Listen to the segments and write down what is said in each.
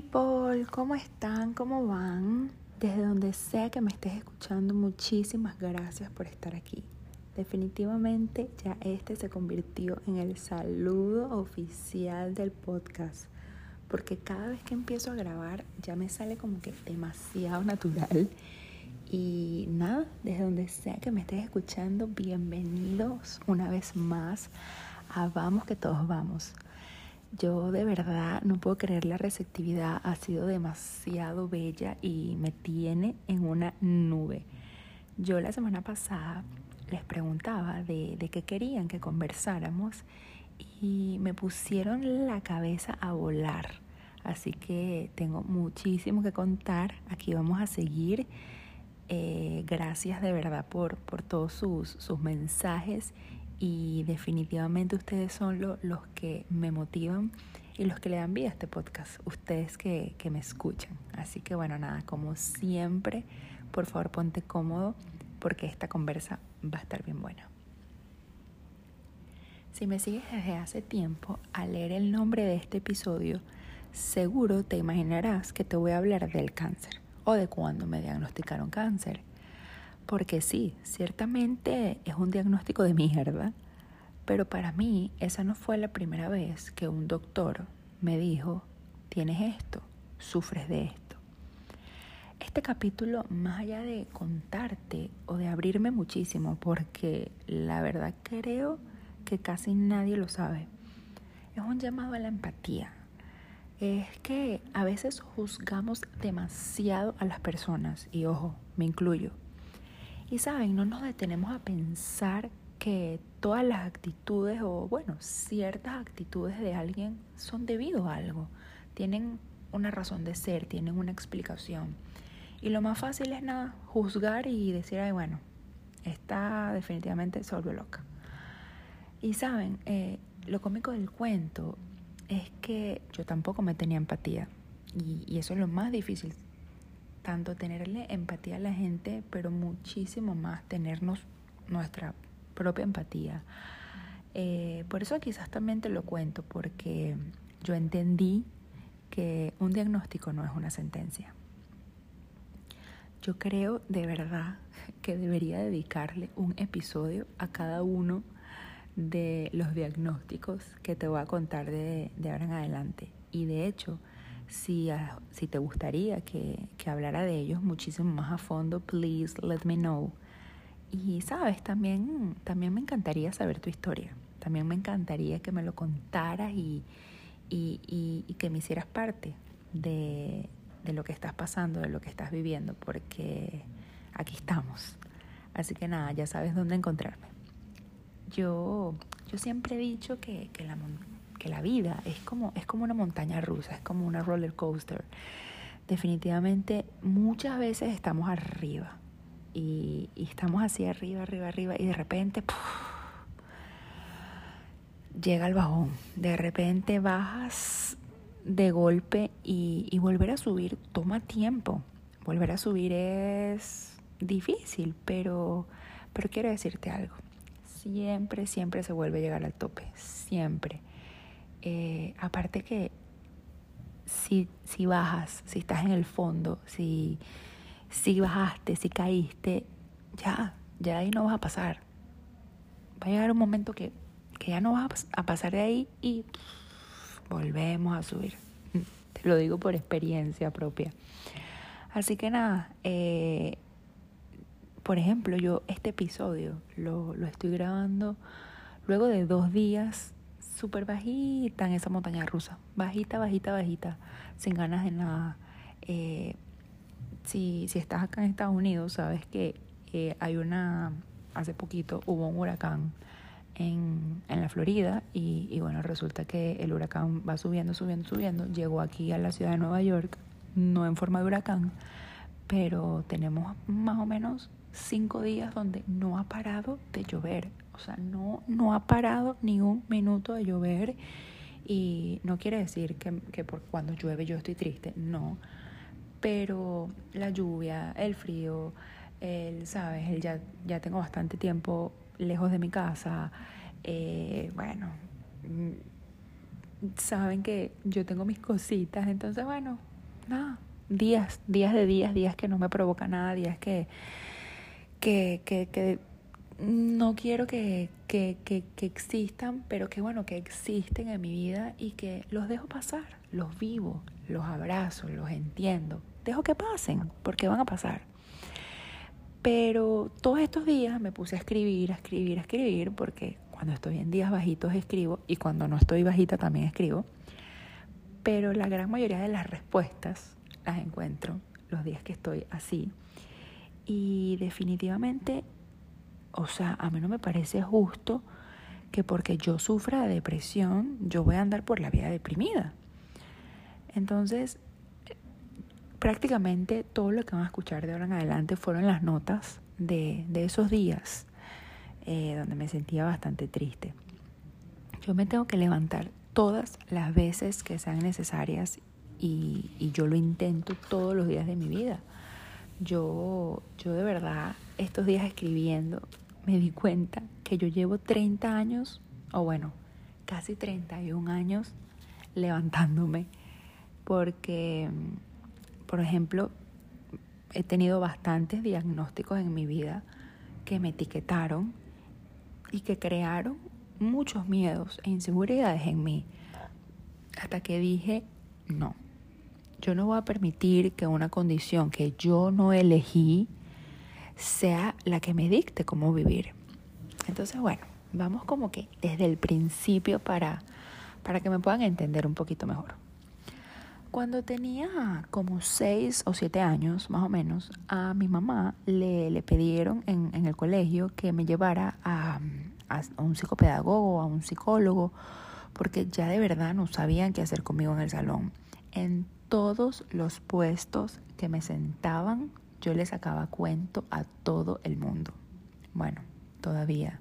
people, ¿cómo están? ¿Cómo van? Desde donde sea que me estés escuchando, muchísimas gracias por estar aquí. Definitivamente ya este se convirtió en el saludo oficial del podcast, porque cada vez que empiezo a grabar ya me sale como que demasiado natural. Y nada, desde donde sea que me estés escuchando, bienvenidos una vez más a Vamos que todos vamos. Yo de verdad no puedo creer la receptividad, ha sido demasiado bella y me tiene en una nube. Yo la semana pasada les preguntaba de, de qué querían que conversáramos y me pusieron la cabeza a volar. Así que tengo muchísimo que contar. Aquí vamos a seguir. Eh, gracias de verdad por, por todos sus, sus mensajes y definitivamente ustedes son los que me motivan y los que le dan vida a este podcast, ustedes que, que me escuchan. Así que bueno, nada, como siempre, por favor ponte cómodo porque esta conversa va a estar bien buena. Si me sigues desde hace tiempo, al leer el nombre de este episodio, seguro te imaginarás que te voy a hablar del cáncer o de cuando me diagnosticaron cáncer. Porque sí, ciertamente es un diagnóstico de mierda, pero para mí esa no fue la primera vez que un doctor me dijo, tienes esto, sufres de esto. Este capítulo, más allá de contarte o de abrirme muchísimo, porque la verdad creo que casi nadie lo sabe, es un llamado a la empatía. Es que a veces juzgamos demasiado a las personas, y ojo, me incluyo, y saben, no nos detenemos a pensar que todas las actitudes o, bueno, ciertas actitudes de alguien son debido a algo. Tienen una razón de ser, tienen una explicación. Y lo más fácil es nada, juzgar y decir, ay, bueno, está definitivamente se loca. Y saben, eh, lo cómico del cuento es que yo tampoco me tenía empatía. Y, y eso es lo más difícil tanto tenerle empatía a la gente, pero muchísimo más tenernos nuestra propia empatía. Eh, por eso quizás también te lo cuento, porque yo entendí que un diagnóstico no es una sentencia. Yo creo de verdad que debería dedicarle un episodio a cada uno de los diagnósticos que te voy a contar de, de ahora en adelante. Y de hecho, si, si te gustaría que, que hablara de ellos muchísimo más a fondo, please let me know. Y sabes, también, también me encantaría saber tu historia. También me encantaría que me lo contaras y, y, y, y que me hicieras parte de, de lo que estás pasando, de lo que estás viviendo, porque aquí estamos. Así que nada, ya sabes dónde encontrarme. Yo, yo siempre he dicho que, que la, que la vida es como, es como una montaña rusa, es como una roller coaster. Definitivamente muchas veces estamos arriba y, estamos así arriba, arriba, arriba y de repente llega el bajón, de repente bajas de golpe y, y volver a subir toma tiempo. Volver a subir es difícil, pero, pero quiero decirte algo. Siempre, siempre se vuelve a llegar al tope, siempre. Eh, aparte que si, si bajas, si estás en el fondo, si, si bajaste, si caíste, ya, ya ahí no vas a pasar. Va a llegar un momento que, que ya no vas a pasar de ahí y volvemos a subir. Te lo digo por experiencia propia. Así que nada, eh, por ejemplo, yo este episodio lo, lo estoy grabando luego de dos días súper bajita en esa montaña rusa. Bajita, bajita, bajita, sin ganas de nada. Eh, si, si estás acá en Estados Unidos, sabes que eh, hay una, hace poquito hubo un huracán en, en la Florida y, y, bueno, resulta que el huracán va subiendo, subiendo, subiendo. Llegó aquí a la ciudad de Nueva York, no en forma de huracán, pero tenemos más o menos cinco días donde no ha parado de llover. O sea, no, no ha parado ni un minuto de llover y no quiere decir que, que por cuando llueve yo estoy triste, no. Pero la lluvia, el frío, el, ¿sabes? El ya, ya tengo bastante tiempo lejos de mi casa. Eh, bueno, mm, saben que yo tengo mis cositas, entonces bueno, nada, días, días de días, días que no me provoca nada, días que, que, que, que no quiero que, que, que, que, existan, pero que bueno, que existen en mi vida y que los dejo pasar, los vivo, los abrazo, los entiendo, dejo que pasen, porque van a pasar. Pero todos estos días me puse a escribir, a escribir, a escribir, porque cuando estoy en días bajitos escribo y cuando no estoy bajita también escribo. Pero la gran mayoría de las respuestas las encuentro los días que estoy así. Y definitivamente, o sea, a mí no me parece justo que porque yo sufra de depresión, yo voy a andar por la vida deprimida. Entonces, prácticamente todo lo que van a escuchar de ahora en adelante fueron las notas de, de esos días eh, donde me sentía bastante triste. Yo me tengo que levantar todas las veces que sean necesarias y, y, yo lo intento todos los días de mi vida. Yo, yo de verdad estos días escribiendo me di cuenta que yo llevo 30 años, o bueno, casi 31 años levantándome porque por ejemplo, he tenido bastantes diagnósticos en mi vida que me etiquetaron y que crearon muchos miedos e inseguridades en mí. Hasta que dije, no, yo no voy a permitir que una condición que yo no elegí sea la que me dicte cómo vivir. Entonces, bueno, vamos como que desde el principio para, para que me puedan entender un poquito mejor. Cuando tenía como seis o siete años, más o menos, a mi mamá le, le pidieron en, en, el colegio que me llevara a, a, un psicopedagogo, a un psicólogo, porque ya de verdad no sabían qué hacer conmigo en el salón. En todos los puestos que me sentaban, yo le sacaba cuento a todo el mundo. Bueno, todavía.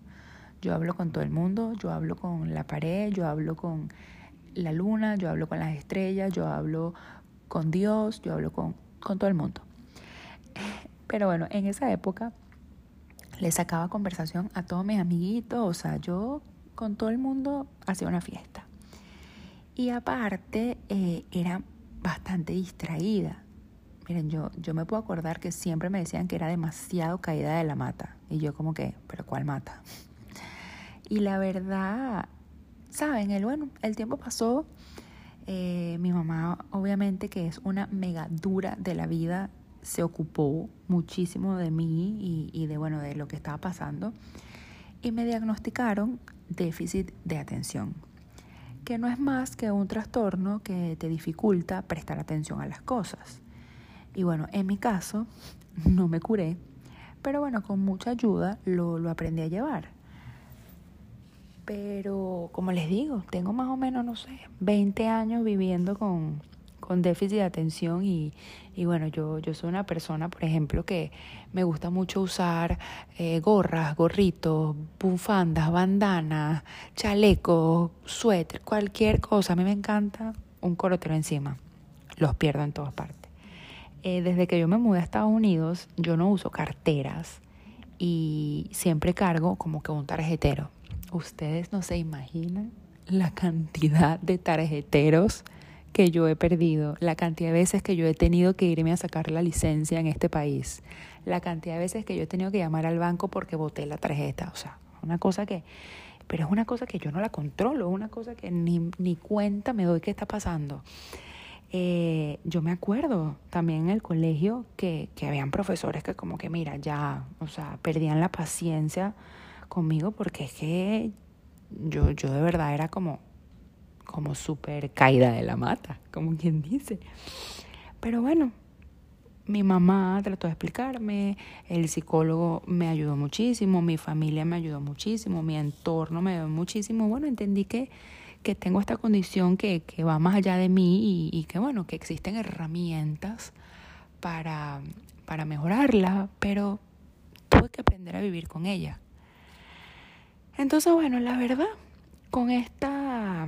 Yo hablo con todo el mundo, yo hablo con la pared, yo hablo con la luna, yo hablo con las estrellas, yo hablo con Dios, yo hablo con, con todo el mundo. Pero bueno, en esa época le sacaba conversación a todos mis amiguitos, o sea, yo con todo el mundo hacía una fiesta. Y aparte eh, era bastante distraída. Miren, yo, yo me puedo acordar que siempre me decían que era demasiado caída de la mata. Y yo como que, ¿pero cuál mata? Y la verdad saben, el, bueno, el tiempo pasó. Eh, mi mamá, obviamente, que es una mega dura de la vida, se ocupó muchísimo de mí y, y de, bueno, de lo que estaba pasando. Y me diagnosticaron déficit de atención, que no es más que un trastorno que te dificulta prestar atención a las cosas. Y bueno, en mi caso, no me curé, pero bueno, con mucha ayuda lo, lo aprendí a llevar. Pero, como les digo, tengo más o menos, no sé, 20 años viviendo con, con déficit de atención y, y, bueno, yo, yo soy una persona, por ejemplo, que me gusta mucho usar eh, gorras, gorritos, bufandas, bandanas, chalecos, suéter, cualquier cosa. A mí me encanta un corotero encima. Los pierdo en todas partes. Eh, desde que yo me mudé a Estados Unidos, yo no uso carteras y siempre cargo como que un tarjetero Ustedes no se imaginan la cantidad de tarjeteros que yo he perdido, la cantidad de veces que yo he tenido que irme a sacar la licencia en este país, la cantidad de veces que yo he tenido que llamar al banco porque boté la tarjeta, o sea, una cosa que, pero es una cosa que yo no la controlo, una cosa que ni, ni cuenta me doy qué está pasando. Eh, yo me acuerdo también en el colegio que, que habían profesores que como que, mira, ya, o sea, perdían la paciencia conmigo porque es que yo, yo de verdad era como, como súper caída de la mata, como quien dice. Pero bueno, mi mamá trató de explicarme, el psicólogo me ayudó muchísimo, mi familia me ayudó muchísimo, mi entorno me ayudó muchísimo. Bueno, entendí que, que tengo esta condición que, que va más allá de mí y, que bueno, que existen herramientas para, para mejorarla, pero tuve que aprender a vivir con ella. Entonces, bueno, la verdad, con esta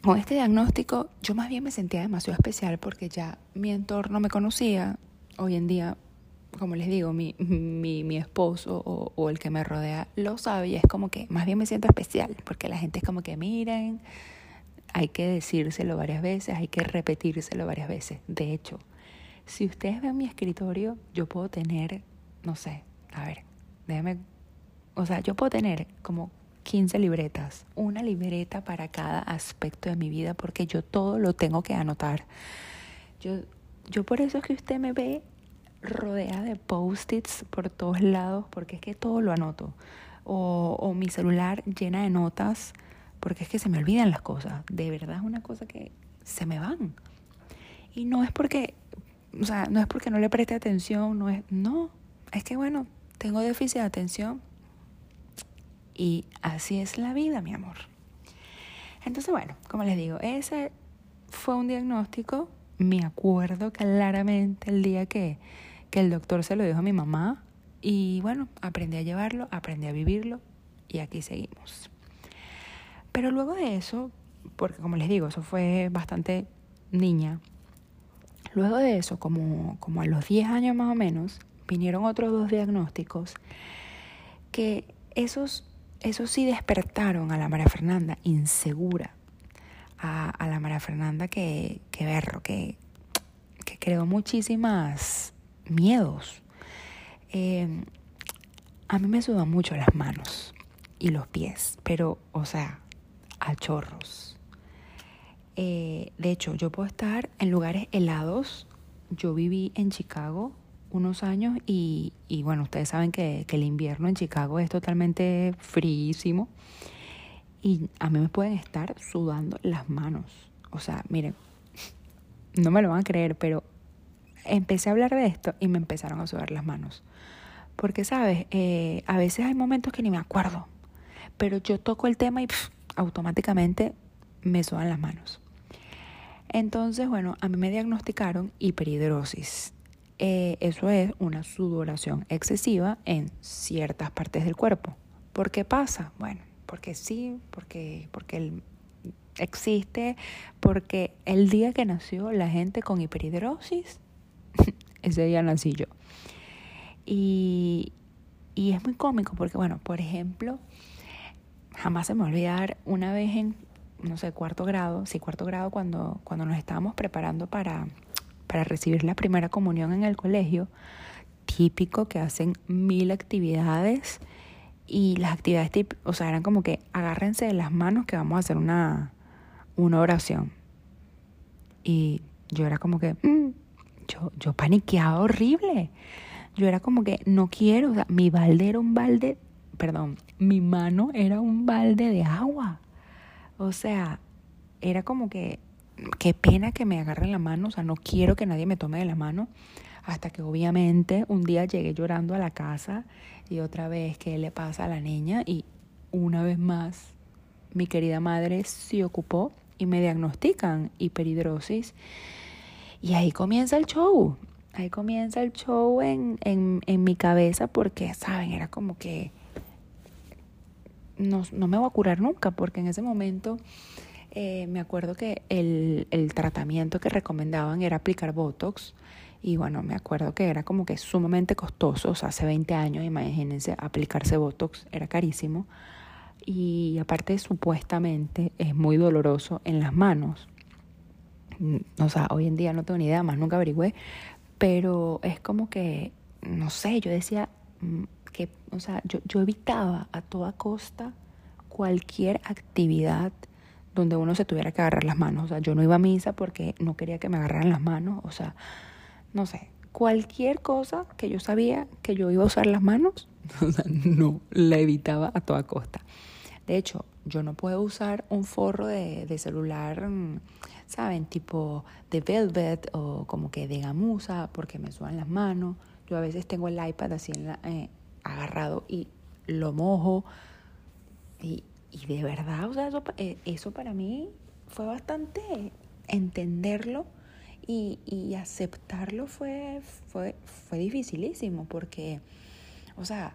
con este diagnóstico, yo más bien me sentía demasiado especial porque ya mi entorno me conocía. Hoy en día, como les digo, mi, mi, mi esposo o, el que me rodea lo sabe y es como que más bien me siento especial porque la gente es como que miren, hay que decírselo varias veces, hay que repetírselo varias veces. De hecho, si ustedes ven mi escritorio, yo puedo tener, no sé, a ver, déjame, o sea, yo puedo tener como 15 libretas, una libreta para cada aspecto de mi vida, porque yo todo lo tengo que anotar. Yo, yo por eso es que usted me ve rodeada de post-its por todos lados, porque es que todo lo anoto. O, o mi celular llena de notas, porque es que se me olvidan las cosas. De verdad es una cosa que se me van. Y no es porque, o sea, no es porque no le preste atención, no es, no, es que bueno, tengo déficit de atención y así es la vida, mi amor. Entonces, bueno, como les digo, ese fue un diagnóstico. Me acuerdo claramente el día que, que el doctor se lo dijo a mi mamá. Y bueno, aprendí a llevarlo, aprendí a vivirlo y aquí seguimos. Pero luego de eso, porque como les digo, eso fue bastante niña, luego de eso, como, como a los 10 años más o menos, vinieron otros dos diagnósticos que esos eso sí despertaron a la María Fernanda insegura, a, la María Fernanda que, que berro, que, que creó muchísimas miedos. Em, a mí me sudan mucho las manos y los pies, pero, o sea, a chorros. Eh, de hecho, yo puedo estar en lugares helados. Yo viví en Chicago unos años y, y bueno, ustedes saben que, que, el invierno en Chicago es totalmente fríísimo y a mí me pueden estar sudando las manos. O sea, miren, no me lo van a creer, pero empecé a hablar de esto y me empezaron a sudar las manos. Porque, ¿sabes? Eh, a veces hay momentos que ni me acuerdo, pero yo toco el tema y automáticamente me sudan las manos. Entonces, bueno, a mí me diagnosticaron hiperhidrosis eh, eso es una sudoración excesiva en ciertas partes del cuerpo. ¿Por qué pasa? Bueno, porque sí, porque, porque existe, porque el día que nació la gente con hiperhidrosis, ese día nací yo. Y, y es muy cómico porque, bueno, por ejemplo, jamás se me va a olvidar una vez en, no sé, cuarto grado, sí, cuarto grado, cuando, cuando nos estábamos preparando para para recibir la primera comunión en el colegio, típico que hacen mil actividades y las actividades, o sea, eran como que agárrense de las manos que vamos a hacer una, una oración. Y yo era como que, mm, yo, yo paniqueaba horrible. Yo era como que no quiero, o sea, mi balde era un balde, perdón, mi mano era un balde de agua. O sea, era como que qué pena que me agarren la mano, o sea, no quiero que nadie me tome de la mano, hasta que obviamente un día llegué llorando a la casa y otra vez qué le pasa a la niña y una vez más mi querida madre se ocupó y me diagnostican hiperhidrosis y ahí comienza el show, ahí comienza el show en, en, en mi cabeza porque, saben, era como que no, no me voy a curar nunca porque en ese momento eh, me acuerdo que el, el tratamiento que recomendaban era aplicar Botox. Y bueno, me acuerdo que era como que sumamente costoso, o sea, hace 20 años, imagínense, aplicarse Botox era carísimo. Y aparte, supuestamente, es muy doloroso en las manos. Mm, o sea, hoy en día no tengo ni idea, más nunca averigüé, pero es como que, no sé, yo decía mm, que, o sea, yo, yo evitaba a toda costa cualquier actividad donde uno se tuviera que agarrar las manos. O sea, yo no iba a misa porque no quería que me agarraran las manos. O sea, no sé, cualquier cosa que yo sabía que yo iba a usar las manos, o sea, no, la evitaba a toda costa. De hecho, yo no puedo usar un forro de, de celular, mm, ¿saben? Tipo de velvet o como que de gamuza porque me sudan las manos. Yo a veces tengo el iPad así en la, eh, agarrado y lo mojo y, y de verdad, o sea, eso, eh, eso para mí fue bastante entenderlo y, y aceptarlo fue, fue, fue dificilísimo porque, o sea,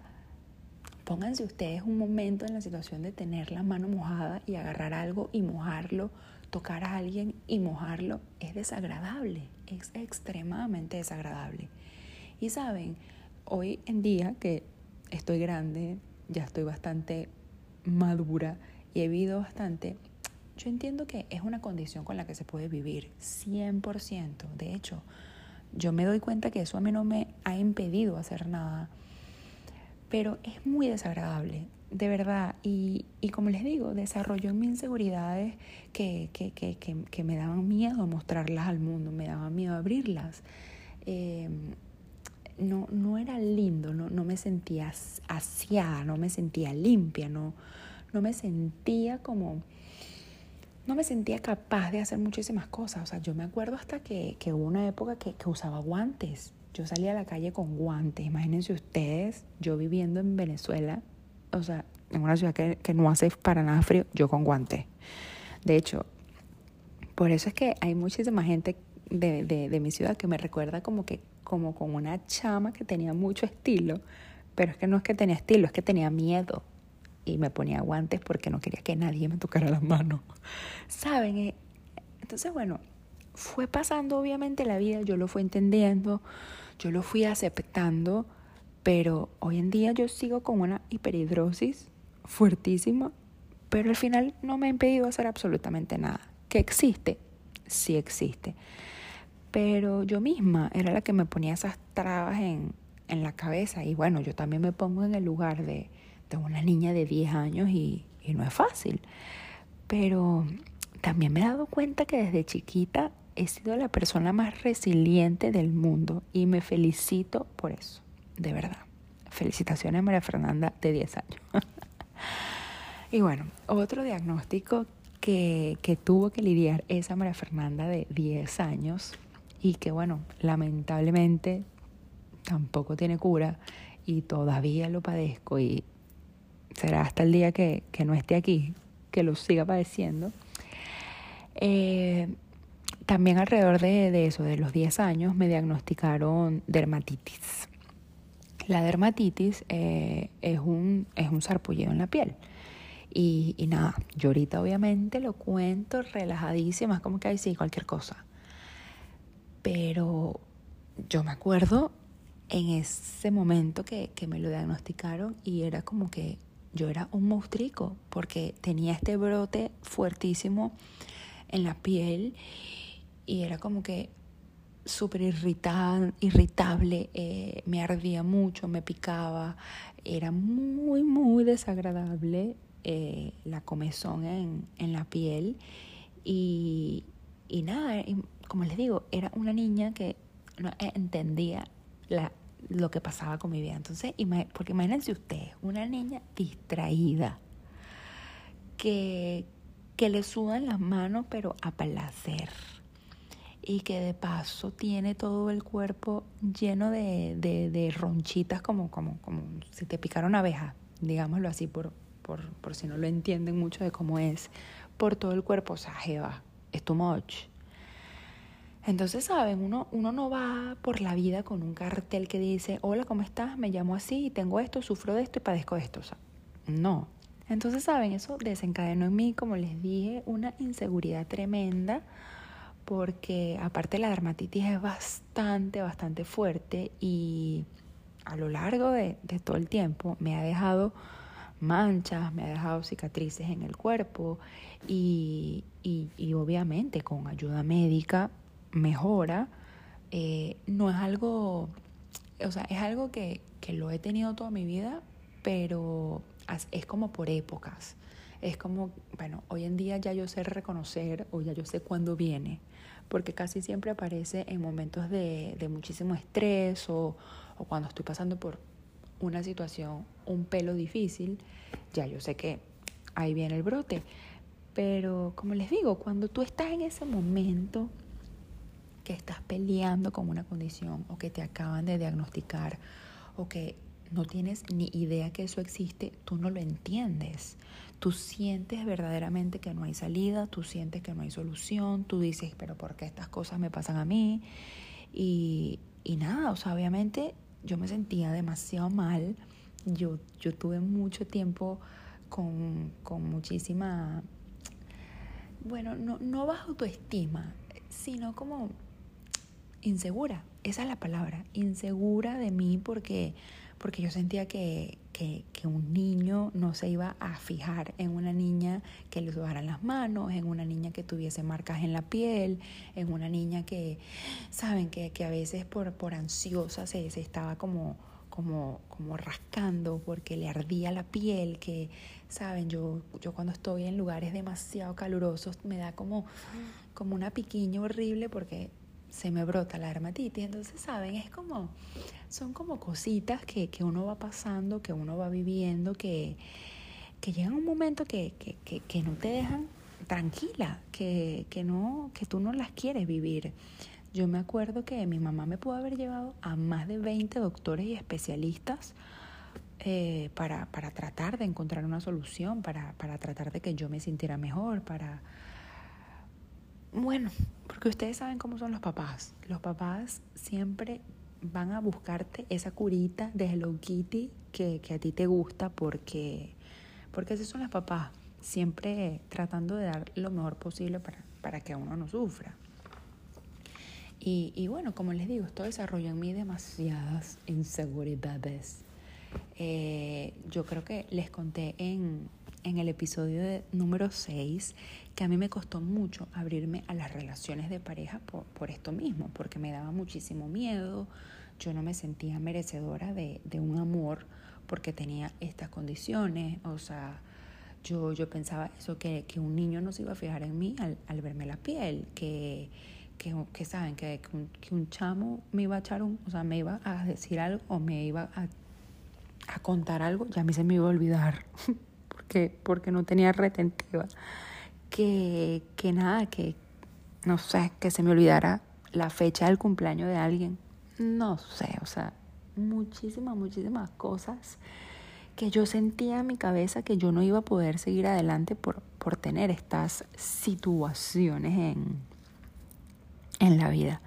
pónganse ustedes un momento en la situación de tener la mano mojada y agarrar algo y mojarlo, tocar a alguien y mojarlo, es desagradable, es extremadamente desagradable. Y saben, hoy en día que estoy grande, ya estoy bastante madura y he vivido bastante, yo entiendo que es una condición con la que se puede vivir 100%. De hecho, yo me doy cuenta que eso a mí no me ha impedido hacer nada. Pero es muy desagradable, de verdad. Y, y como les digo, desarrolló en mis inseguridades que, que, que, que, me daban miedo mostrarlas al mundo, me daban miedo abrirlas. Eh, no, no era lindo, no, no me sentía aseada, no me sentía limpia, no, no me sentía como, no me sentía capaz de hacer muchísimas cosas. O sea, yo me acuerdo hasta que, que hubo una época que, usaba guantes. Yo salía a la calle con guantes. Imagínense ustedes, yo viviendo en Venezuela, o sea, en una ciudad que, que no hace para nada frío, yo con guantes. De hecho, por eso es que hay muchísima gente de, de, de mi ciudad que me recuerda como que como con una chama que tenía mucho estilo, pero es que no es que tenía estilo, es que tenía miedo y me ponía guantes porque no quería que nadie me tocara las manos. ¿Saben? Eh, entonces, bueno, fue pasando obviamente la vida, yo lo fui entendiendo, yo lo fui aceptando, pero hoy en día yo sigo con una hiperhidrosis fuertísima, pero al final no me ha impedido hacer absolutamente nada. ¿Que existe? Sí existe pero yo misma era la que me ponía esas trabas en, en la cabeza y bueno, yo también me pongo en el lugar de, de una niña de 10 años y, y no es fácil, pero también me he dado cuenta que desde chiquita he sido la persona más resiliente del mundo y me felicito por eso, de verdad. Felicitaciones María Fernanda de 10 años. y bueno, otro diagnóstico que, que tuvo que lidiar esa María Fernanda de 10 años y que bueno, lamentablemente tampoco tiene cura y todavía lo padezco y será hasta el día que, que no esté aquí que lo siga padeciendo. Eh, también alrededor de, de, eso, de los 10 años, me diagnosticaron dermatitis. La dermatitis eh, es, un, es un sarpullido en la piel. Y, y, nada, yo ahorita obviamente lo cuento relajadísima, es como que hay sí, cualquier cosa. Pero yo me acuerdo en ese momento que, que me lo diagnosticaron y era como que yo era un monstruico porque tenía este brote fuertísimo en la piel y era como que súper irritable, eh, me ardía mucho, me picaba, era muy, muy desagradable eh, la comezón en, en la piel y, y nada, como les digo, era una niña que no entendía la, lo que pasaba con mi vida. Entonces, porque imagínense ustedes, una niña distraída, que, que le sudan las manos, pero a placer. Y que de paso tiene todo el cuerpo lleno de, de, de ronchitas como, como, como si te picaron abejas, digámoslo así, por, por, por si no lo entienden mucho de cómo es, por todo el cuerpo, o sea, jeva, es too much. Entonces, ¿saben? Uno, uno no va por la vida con un cartel que dice, hola, ¿cómo estás? Me llamo así tengo esto, sufro de esto y padezco de esto. O sea, no. Entonces, ¿saben? Eso desencadenó en mí, como les dije, una inseguridad tremenda porque aparte la dermatitis es bastante, bastante fuerte y a lo largo de, todo el tiempo me ha dejado manchas, me ha dejado cicatrices en el cuerpo y, obviamente con ayuda médica mejora. Eh, no es algo, o sea, es algo que lo he tenido toda mi vida, pero es como por épocas. Es como, bueno, hoy en día ya yo sé reconocer o ya yo sé cuándo viene, porque casi siempre aparece en momentos de, de muchísimo estrés o, o cuando estoy pasando por una situación un pelo difícil, ya yo sé que ahí viene el brote. Pero como les digo, cuando tú estás en ese momento que estás peleando con una condición o que te acaban de diagnosticar o que no tienes ni idea que eso existe, tú no lo entiendes. Tú sientes verdaderamente que no hay salida, tú sientes que no hay solución, tú dices, pero ¿por qué estas cosas me pasan a mí? Y, y nada, o sea, obviamente yo me sentía demasiado mal. Yo, yo tuve mucho tiempo con, con muchísima, bueno, no, no baja autoestima, sino como insegura. Esa es la palabra, insegura de mí porque, porque yo sentía que, que, que, un niño no se iba a fijar en una niña que le sudaran las manos, en una niña que tuviese marcas en la piel, en una niña que, saben, que, que a veces por, por ansiosa se, se estaba como, como, como rascando porque le ardía la piel, que, saben, yo, yo cuando estoy en lugares demasiado calurosos me da como, como una piquiña horrible porque se me brota la dermatitis. Entonces, ¿saben? Es como, son como cositas que, que uno va pasando, que uno va viviendo, que, que llegan un momento que, que, que, no te dejan tranquila, que, que, no, que tú no las quieres vivir. Yo me acuerdo que mi mamá me pudo haber llevado a más de 20 doctores y especialistas eh, para, para tratar de encontrar una solución, para, para tratar de que yo me sintiera mejor, para bueno, porque ustedes saben cómo son los papás. Los papás siempre van a buscarte esa curita de Hello Kitty que, que a ti te gusta porque, porque son los papás, siempre tratando de dar lo mejor posible para, para que uno no sufra. Y, y, bueno, como les digo, esto desarrolló en mí demasiadas inseguridades. Eh, yo creo que les conté en, en el episodio de, número 6 que a mí me costó mucho abrirme a las relaciones de pareja por, por, esto mismo, porque me daba muchísimo miedo, yo no me sentía merecedora de, de un amor porque tenía estas condiciones, o sea, yo, yo pensaba eso, que, que, un niño no se iba a fijar en mí al, al verme la piel, que, que, que saben, que, un, que un chamo me iba a echar un, o sea, me iba a decir algo o me iba a, a contar algo, ya a mí se me iba a olvidar. porque, porque no tenía retentiva. Que, que nada, que no sé, que se me olvidara la fecha del cumpleaños de alguien. No sé, o sea, muchísimas, muchísimas cosas que yo sentía en mi cabeza que yo no iba a poder seguir adelante por, por tener estas situaciones en, en la vida.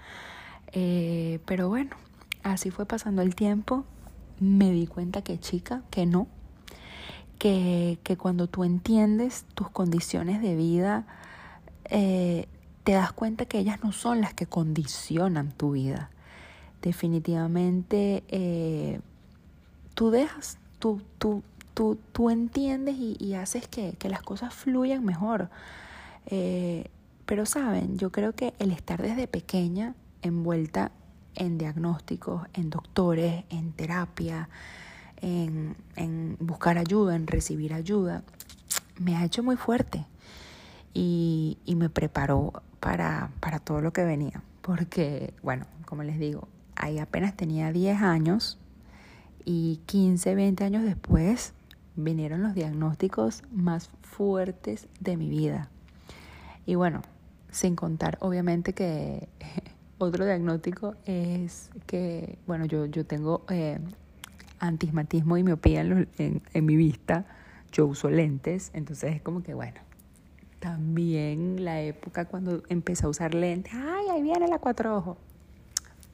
Eh, pero bueno, así fue pasando el tiempo. Me di cuenta que chica, que no, que, que cuando tú entiendes tus condiciones de vida, eh, te das cuenta que ellas no son las que condicionan tu vida. Definitivamente eh, tú dejas, tú, tú, tú, tú entiendes y, y haces que, que, las cosas fluyan mejor. Eh, pero saben, yo creo que el estar desde pequeña envuelta en diagnósticos, en doctores, en terapia, en, en buscar ayuda, en recibir ayuda, me ha hecho muy fuerte y, y me preparó para, para todo lo que venía. Porque, bueno, como les digo, ahí apenas tenía 10 años y 15, 20 años después vinieron los diagnósticos más fuertes de mi vida. Y bueno, sin contar obviamente que otro diagnóstico es que, bueno, yo, yo tengo eh, antismatismo y miopía en, en, mi vista. Yo uso lentes, entonces es como que bueno. También la época cuando empecé a usar lentes, ay, ahí viene la cuatro ojos.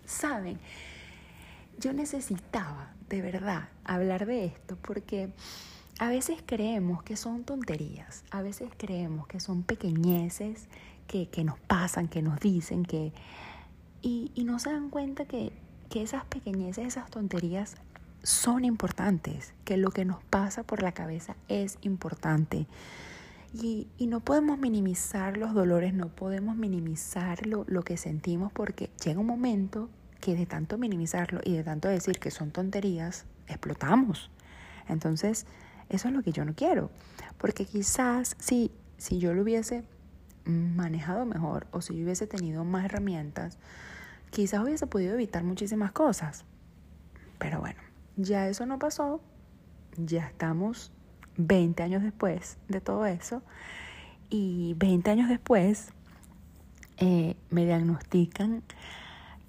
Saben, yo necesitaba de verdad hablar de esto porque a veces creemos que son tonterías, a veces creemos que son pequeñeces que, nos pasan, que nos dicen que... Y, y no se dan cuenta que, que esas pequeñeces, esas tonterías son importantes, que lo que nos pasa por la cabeza es importante. Y, y no podemos minimizar los dolores, no podemos minimizar lo, lo que sentimos porque llega un momento que de tanto minimizarlo y de tanto decir que son tonterías, explotamos. Entonces, eso es lo que yo no quiero. Porque quizás si, si yo lo hubiese manejado mejor o si yo hubiese tenido más herramientas, quizás hubiese podido evitar muchísimas cosas. Pero bueno, ya eso no pasó, ya estamos 20 años después de todo eso y 20 años después eh, me diagnostican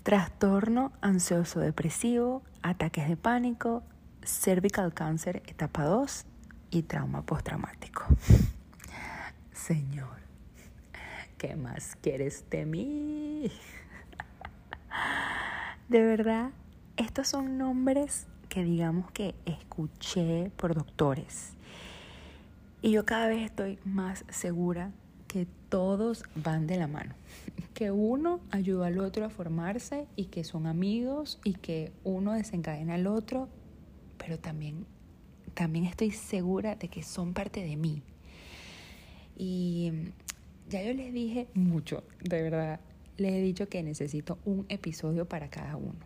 trastorno ansioso depresivo, ataques de pánico, cervical cancer etapa 2 y trauma postraumático. Señor, ¿qué más quieres de mí? De verdad, estos son nombres que digamos que escuché por doctores. Y yo cada vez estoy más segura que todos van de la mano, que uno ayuda al otro a formarse y que son amigos y que uno desencadena al otro pero también, también estoy segura de que son parte de mí. Y ya yo les dije mucho, de verdad. Les he dicho que necesito un episodio para cada uno.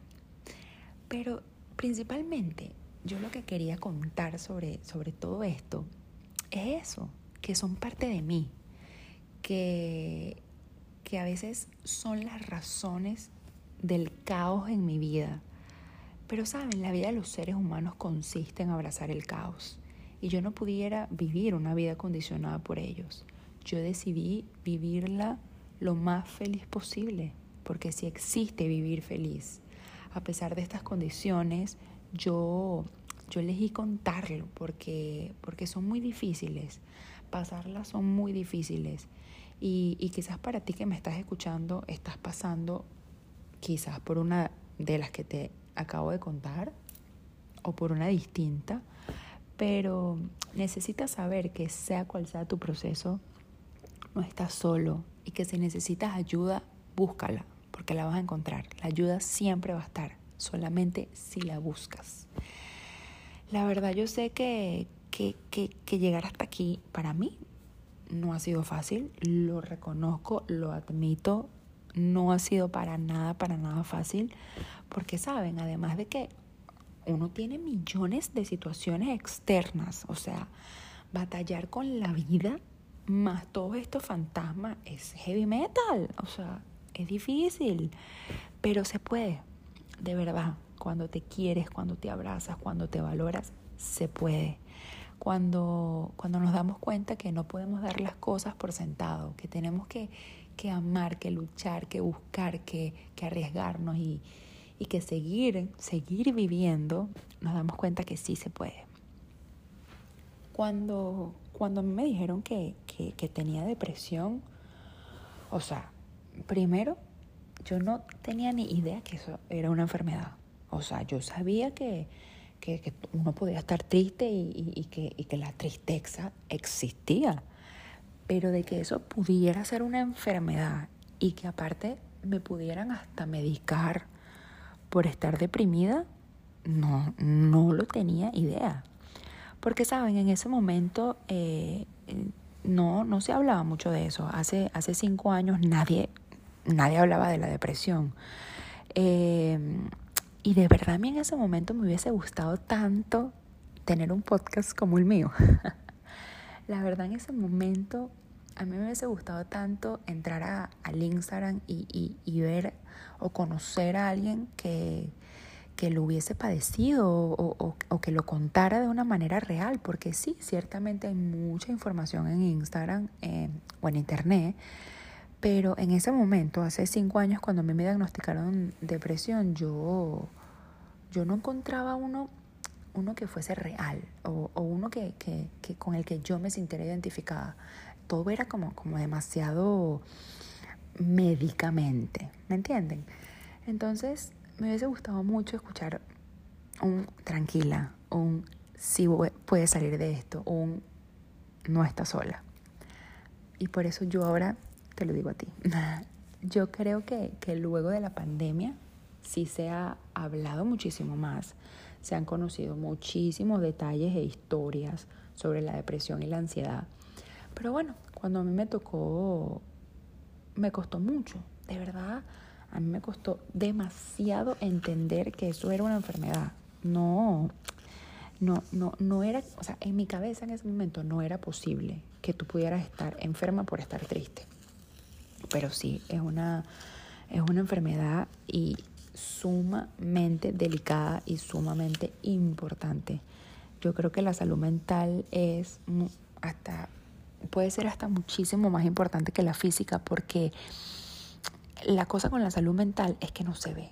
Pero principalmente yo lo que quería contar sobre, sobre todo esto es eso, que son parte de mí, que, que a veces son las razones del caos en mi vida. Pero saben, la vida de los seres humanos consiste en abrazar el caos y yo no pudiera vivir una vida condicionada por ellos. Yo decidí vivirla lo más feliz posible, porque si existe vivir feliz, a pesar de estas condiciones, yo, yo elegí contarlo porque, porque son muy difíciles, pasarlas son muy difíciles. Y, y quizás para ti que me estás escuchando, estás pasando quizás por una de las que te acabo de contar o por una distinta, pero necesitas saber que sea cual sea tu proceso, no estás solo y que si necesitas ayuda, búscala, porque la vas a encontrar. La ayuda siempre va a estar, solamente si la buscas. La verdad yo sé que, que, que, que llegar hasta aquí para mí no ha sido fácil, lo reconozco, lo admito, no ha sido para nada, para nada fácil, porque saben, además de que uno tiene millones de situaciones externas, o sea, batallar con la vida más todos estos fantasmas es heavy metal, o sea, es difícil, pero se puede, de verdad, cuando te quieres, cuando te abrazas, cuando te valoras, se puede. Cuando, cuando nos damos cuenta que no podemos dar las cosas por sentado, que tenemos que, que amar, que luchar, que buscar, que, que arriesgarnos y, y que seguir, seguir viviendo, nos damos cuenta que sí se puede. Cuando, cuando me dijeron que, que, que tenía depresión, o sea, primero, yo no tenía ni idea que eso era una enfermedad. O sea, yo sabía que, que, que uno podía estar triste y, que, y que la tristeza existía, pero de que eso pudiera ser una enfermedad y que aparte me pudieran hasta medicar por estar deprimida, no, no lo tenía idea. Porque, saben, en ese momento eh, no, no se hablaba mucho de eso. Hace, hace cinco años nadie, nadie hablaba de la depresión. Eh, y de verdad a mí en ese momento me hubiese gustado tanto tener un podcast como el mío. la verdad en ese momento a mí me hubiese gustado tanto entrar a, al Instagram y, y, ver o conocer a alguien que, que lo hubiese padecido o, o, que lo contara de una manera real, porque sí, ciertamente hay mucha información en Instagram eh, o en Internet, pero en ese momento, hace cinco años, cuando a mí me diagnosticaron depresión, yo, yo no encontraba uno, uno que fuese real o, uno que, que, que, con el que yo me sintiera identificada todo era como, como demasiado médicamente, ¿me entienden? Entonces me hubiese gustado mucho escuchar un tranquila, un si puedes salir de esto, un no estás sola. Y por eso yo ahora te lo digo a ti. Yo creo que, que luego de la pandemia sí se ha hablado muchísimo más, se han conocido muchísimos detalles e historias sobre la depresión y la ansiedad pero bueno, cuando a mí me tocó, me costó mucho, de verdad, a mí me costó demasiado entender que eso era una enfermedad. No, no, no, no era, o sea, en mi cabeza en ese momento no era posible que tú pudieras estar enferma por estar triste. Pero sí, es una, es una enfermedad y sumamente delicada y sumamente importante. Yo creo que la salud mental es hasta puede ser hasta muchísimo más importante que la física porque la cosa con la salud mental es que no se ve.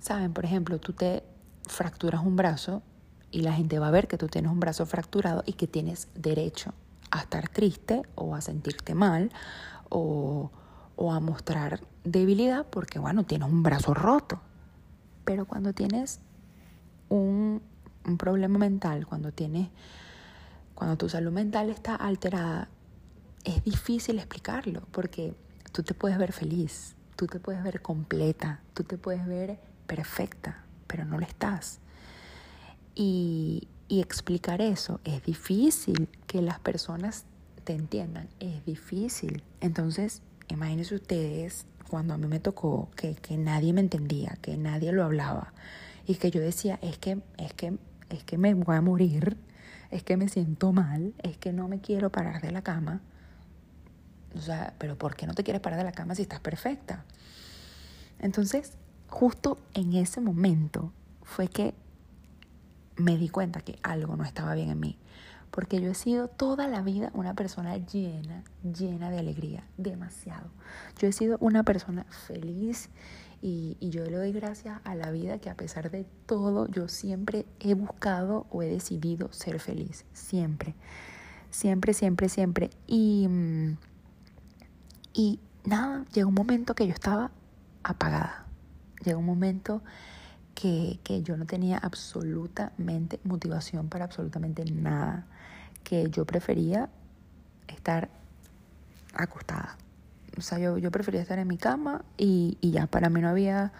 Saben, por ejemplo, tú te fracturas un brazo y la gente va a ver que tú tienes un brazo fracturado y que tienes derecho a estar triste o a sentirte mal o, o a mostrar debilidad porque, bueno, tienes un brazo roto. Pero cuando tienes un, un problema mental, cuando tienes cuando tu salud mental está alterada, es difícil explicarlo porque tú te puedes ver feliz, tú te puedes ver completa, tú te puedes ver perfecta, pero no lo estás. Y, y explicar eso es difícil, que las personas te entiendan, es difícil. Entonces, imagínense ustedes cuando a mí me tocó que, que nadie me entendía, que nadie lo hablaba y que yo decía, es que, es que, es que me voy a morir, es que me siento mal, es que no me quiero parar de la cama. O sea, pero ¿por qué no te quieres parar de la cama si estás perfecta? Entonces, justo en ese momento fue que me di cuenta que algo no estaba bien en mí. Porque yo he sido toda la vida una persona llena, llena de alegría, demasiado. Yo he sido una persona feliz y, yo le doy gracias a la vida que a pesar de todo yo siempre he buscado o he decidido ser feliz. Siempre, siempre, siempre, siempre. Y, y nada, llegó un momento que yo estaba apagada. Llegó un momento que, que yo no tenía absolutamente motivación para absolutamente nada, que yo prefería estar acostada. O sea, yo, yo prefería estar en mi cama y, y ya, para mí no había,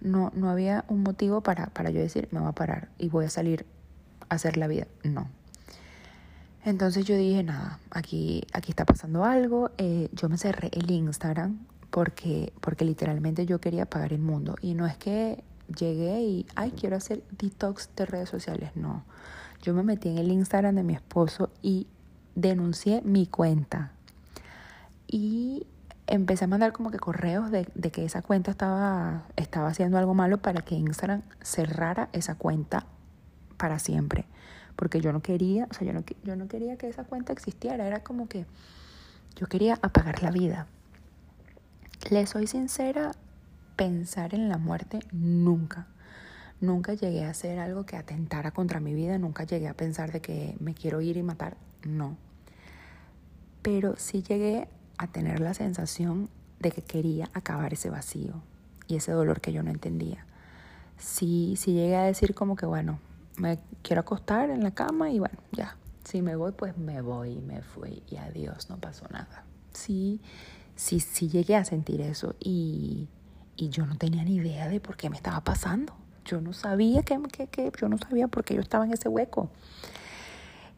no, no había un motivo para, para yo decir, me voy a parar y voy a salir a hacer la vida. No. Entonces yo dije, nada, aquí, aquí está pasando algo. Eh, yo me cerré el Instagram porque, porque literalmente yo quería apagar el mundo. Y no es que llegué y, ay, quiero hacer detox de redes sociales. No, yo me metí en el Instagram de mi esposo y denuncié mi cuenta. Y empecé a mandar como que correos de, que esa cuenta estaba, estaba haciendo algo malo para que Instagram cerrara esa cuenta para siempre. Porque yo no quería, o sea, yo no, yo no quería que esa cuenta existiera. Era como que yo quería apagar la vida. Le soy sincera, pensar en la muerte nunca. Nunca llegué a hacer algo que atentara contra mi vida, nunca llegué a pensar de que me quiero ir y matar, no. Pero sí llegué a tener la sensación de que quería acabar ese vacío y ese dolor que yo no entendía. Sí, sí llegué a decir como que bueno, me quiero acostar en la cama y bueno, ya, si me voy, pues me voy y me fui y adiós, no pasó nada. Sí, sí, sí llegué a sentir eso y y yo no tenía ni idea de por qué me estaba pasando. Yo no sabía que, que, yo no sabía por qué yo estaba en ese hueco.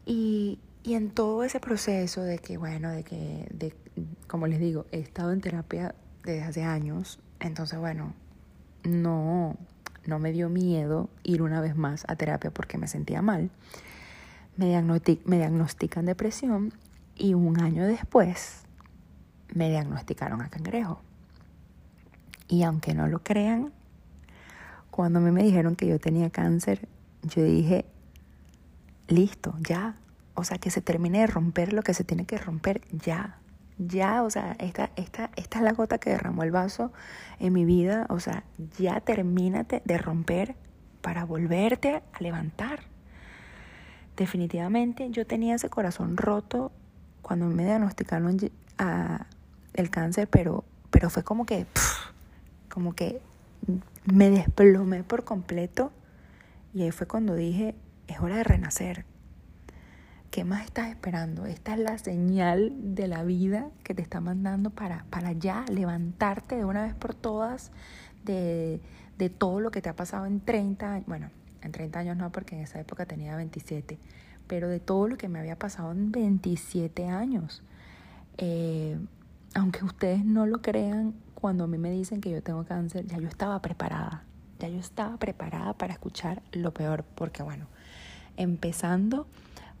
Y, y en todo ese proceso de que, bueno, de que, de, como les digo, he estado en terapia desde hace años, entonces, bueno, no, no me dio miedo ir una vez más a terapia porque me sentía mal. Me, me diagnostican depresión y un año después me diagnosticaron a cangrejo. Y aunque no lo crean, cuando a mí me dijeron que yo tenía cáncer, yo dije, listo, ya. O sea, que se termine de romper lo que se tiene que romper ya. Ya, o sea, esta, esta, esta es la gota que derramó el vaso en mi vida. O sea, ya termínate de romper para volverte a levantar. Definitivamente yo tenía ese corazón roto cuando me diagnosticaron el cáncer, pero, pero fue como que como que me desplomé por completo y ahí fue cuando dije, es hora de renacer. ¿Qué más estás esperando? Esta es la señal de la vida que te está mandando para, para ya levantarte de una vez por todas de, de todo lo que te ha pasado en 30 años. Bueno, en 30 años no, porque en esa época tenía 27, pero de todo lo que me había pasado en 27 años. Eh, aunque ustedes no lo crean, cuando a mí me dicen que yo tengo cáncer, ya yo estaba preparada, ya yo estaba preparada para escuchar lo peor, porque bueno, empezando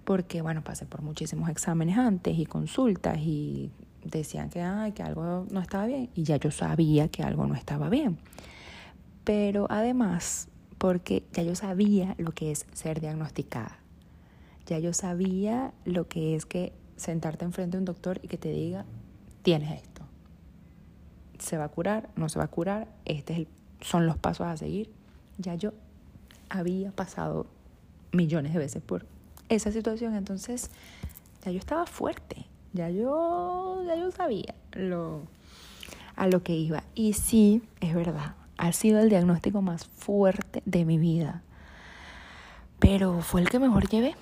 porque bueno, pasé por muchísimos exámenes antes y consultas y decían que, ay, que algo no estaba bien y ya yo sabía que algo no estaba bien. Pero además, porque ya yo sabía lo que es ser diagnosticada. Ya yo sabía lo que es que sentarte enfrente de un doctor y que te diga, tienes esto se va a curar, no se va a curar, este son los pasos a seguir. Ya yo había pasado millones de veces por esa situación, entonces ya yo estaba fuerte, ya yo, ya yo sabía lo, a lo que iba. Y sí, es verdad, ha sido el diagnóstico más fuerte de mi vida, pero fue el que mejor llevé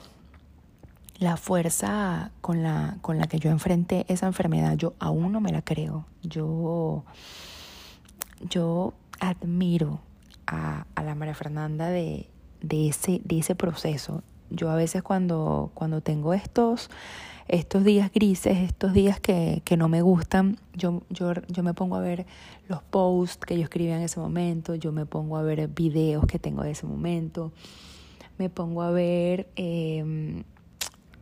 la fuerza con la, con la que yo enfrenté esa enfermedad, yo aún no me la creo. Yo, yo admiro a, a la María Fernanda de, de ese, de ese proceso. Yo a veces cuando, cuando tengo estos, estos días grises, estos días que, que no me gustan, yo, yo, yo me pongo a ver los posts que yo escribía en ese momento, yo me pongo a ver videos que tengo de ese momento, me pongo a ver eh,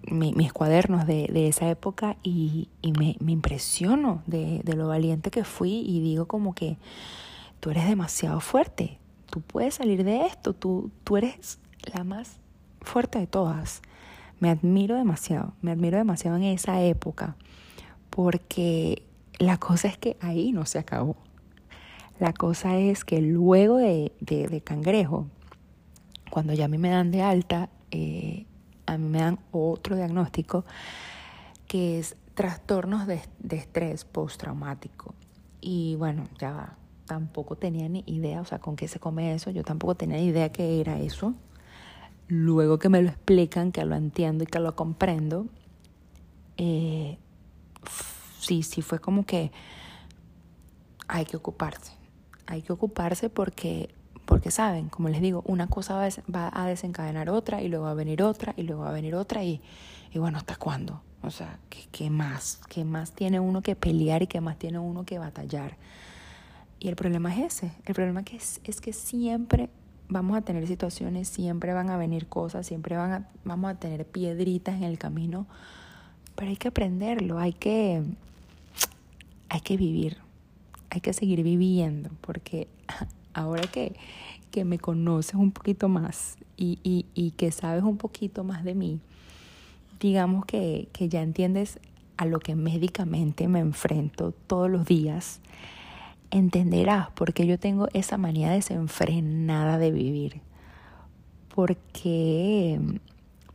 mis cuadernos de, de, esa época y, y me, me, impresiono de, de lo valiente que fui y digo como que tú eres demasiado fuerte, tú puedes salir de esto, tú, tú eres la más fuerte de todas. Me admiro demasiado, me admiro demasiado en esa época, porque la cosa es que ahí no se acabó. La cosa es que luego de, de cangrejo, cuando ya a mí me dan de alta, eh, a mí me dan otro diagnóstico que es trastornos de, de estrés postraumático. Y bueno, ya tampoco tenía ni idea, o sea, con qué se come eso, yo tampoco tenía ni idea qué era eso. Luego que me lo explican, que lo entiendo y que lo comprendo, eh, sí, sí fue como que hay que ocuparse. Hay que ocuparse porque, porque saben, como les digo, una cosa va, a desencadenar otra y luego va a venir otra y luego va a venir otra y, y bueno, ¿hasta cuándo? O sea, ¿qué, ¿qué más? ¿Qué más tiene uno que pelear y qué más tiene uno que batallar? Y el problema es ese. El problema es, es que siempre vamos a tener situaciones, siempre van a venir cosas, siempre van vamos a tener piedritas en el camino, pero hay que aprenderlo, hay que, hay que vivir, hay que seguir viviendo, porque ahora que, que me conoces un poquito más y, y, y que sabes un poquito más de mí, digamos que, que ya entiendes a lo que médicamente me enfrento todos los días entenderás por qué yo tengo esa manía desenfrenada de vivir. Porque,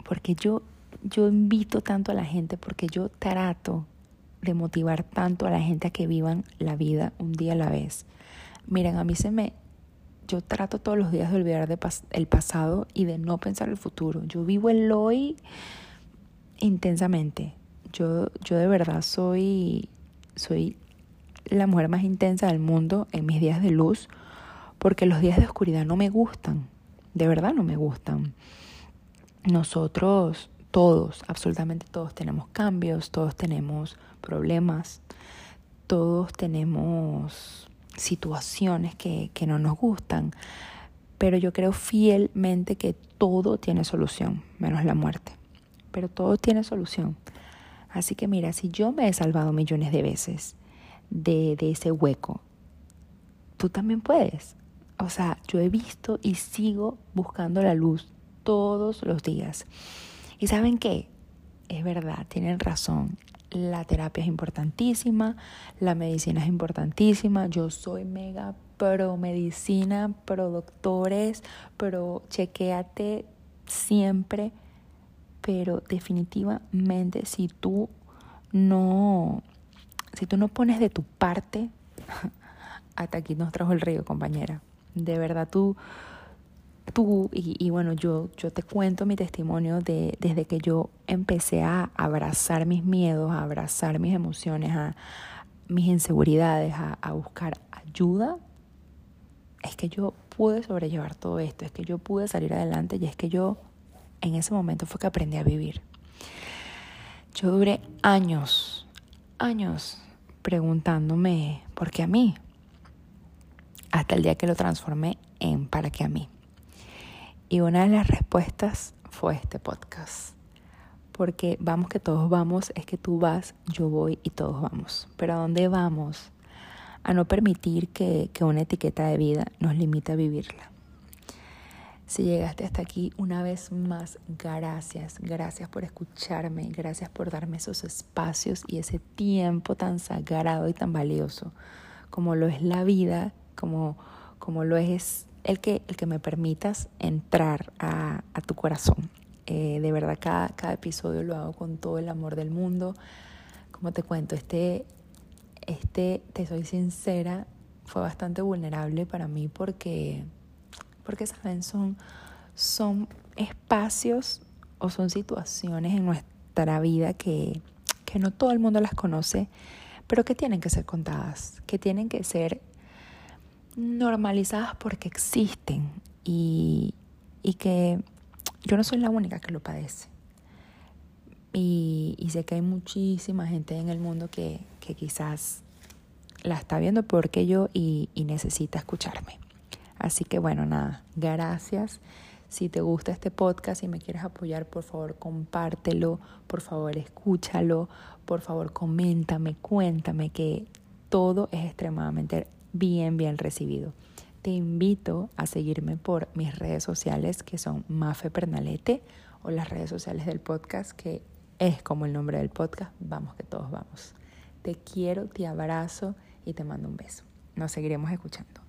porque yo, yo invito tanto a la gente, porque yo trato de motivar tanto a la gente a que vivan la vida un día a la vez. Miren, a mí se me... Yo trato todos los días de olvidar el pasado y de no pensar el futuro. Yo vivo el hoy intensamente. Yo, yo de verdad soy, soy la mujer más intensa del mundo en mis días de luz, porque los días de oscuridad no me gustan, de verdad no me gustan. Nosotros, todos, absolutamente todos tenemos cambios, todos tenemos problemas, todos tenemos situaciones que, que no nos gustan, pero yo creo fielmente que todo tiene solución, menos la muerte, pero todo tiene solución. Así que mira, si yo me he salvado millones de veces, de, de ese hueco. Tú también puedes. O sea, yo he visto y sigo buscando la luz todos los días. ¿Y saben qué? Es verdad, tienen razón. La terapia es importantísima, la medicina es importantísima. Yo soy mega pro medicina, pro doctores, pro chequeate siempre. Pero definitivamente si tú no si tú no pones de tu parte, hasta aquí nos trajo el río, compañera. De verdad, tú, tú y, bueno, yo, yo te cuento mi testimonio de desde que yo empecé a abrazar mis miedos, a abrazar mis emociones, a mis inseguridades, a buscar ayuda. Es que yo pude sobrellevar todo esto, es que yo pude salir adelante y es que yo en ese momento fue que aprendí a vivir. Yo duré años, años preguntándome por qué a mí, hasta el día que lo transformé en para qué a mí. Y una de las respuestas fue este podcast. Porque vamos que todos vamos, es que tú vas, yo voy y todos vamos. Pero ¿a dónde vamos? A no permitir que, que una etiqueta de vida nos limite a vivirla. Si llegaste hasta aquí, una vez más, gracias, gracias por escucharme, gracias por darme esos espacios y ese tiempo tan sagrado y tan valioso, como lo es la vida, como, como lo es el que, el que me permitas entrar a, a tu corazón. Eh, de verdad, cada, cada episodio lo hago con todo el amor del mundo. Como te cuento, este, este, te soy sincera, fue bastante vulnerable para mí porque porque saben, son, son espacios o son situaciones en nuestra vida que, que no todo el mundo las conoce, pero que tienen que ser contadas, que tienen que ser normalizadas porque existen y, y que yo no soy la única que lo padece. Y, sé que hay muchísima gente en el mundo que, quizás la está viendo peor que yo y, y necesita escucharme. Así que bueno, nada, gracias. Si te gusta este podcast y me quieres apoyar, por favor compártelo, por favor escúchalo, por favor coméntame, cuéntame que todo es extremadamente bien, bien recibido. Te invito a seguirme por mis redes sociales que son Mafe Pernalete o las redes sociales del podcast que es como el nombre del podcast, vamos que todos vamos. Te quiero, te abrazo y te mando un beso. Nos seguiremos escuchando.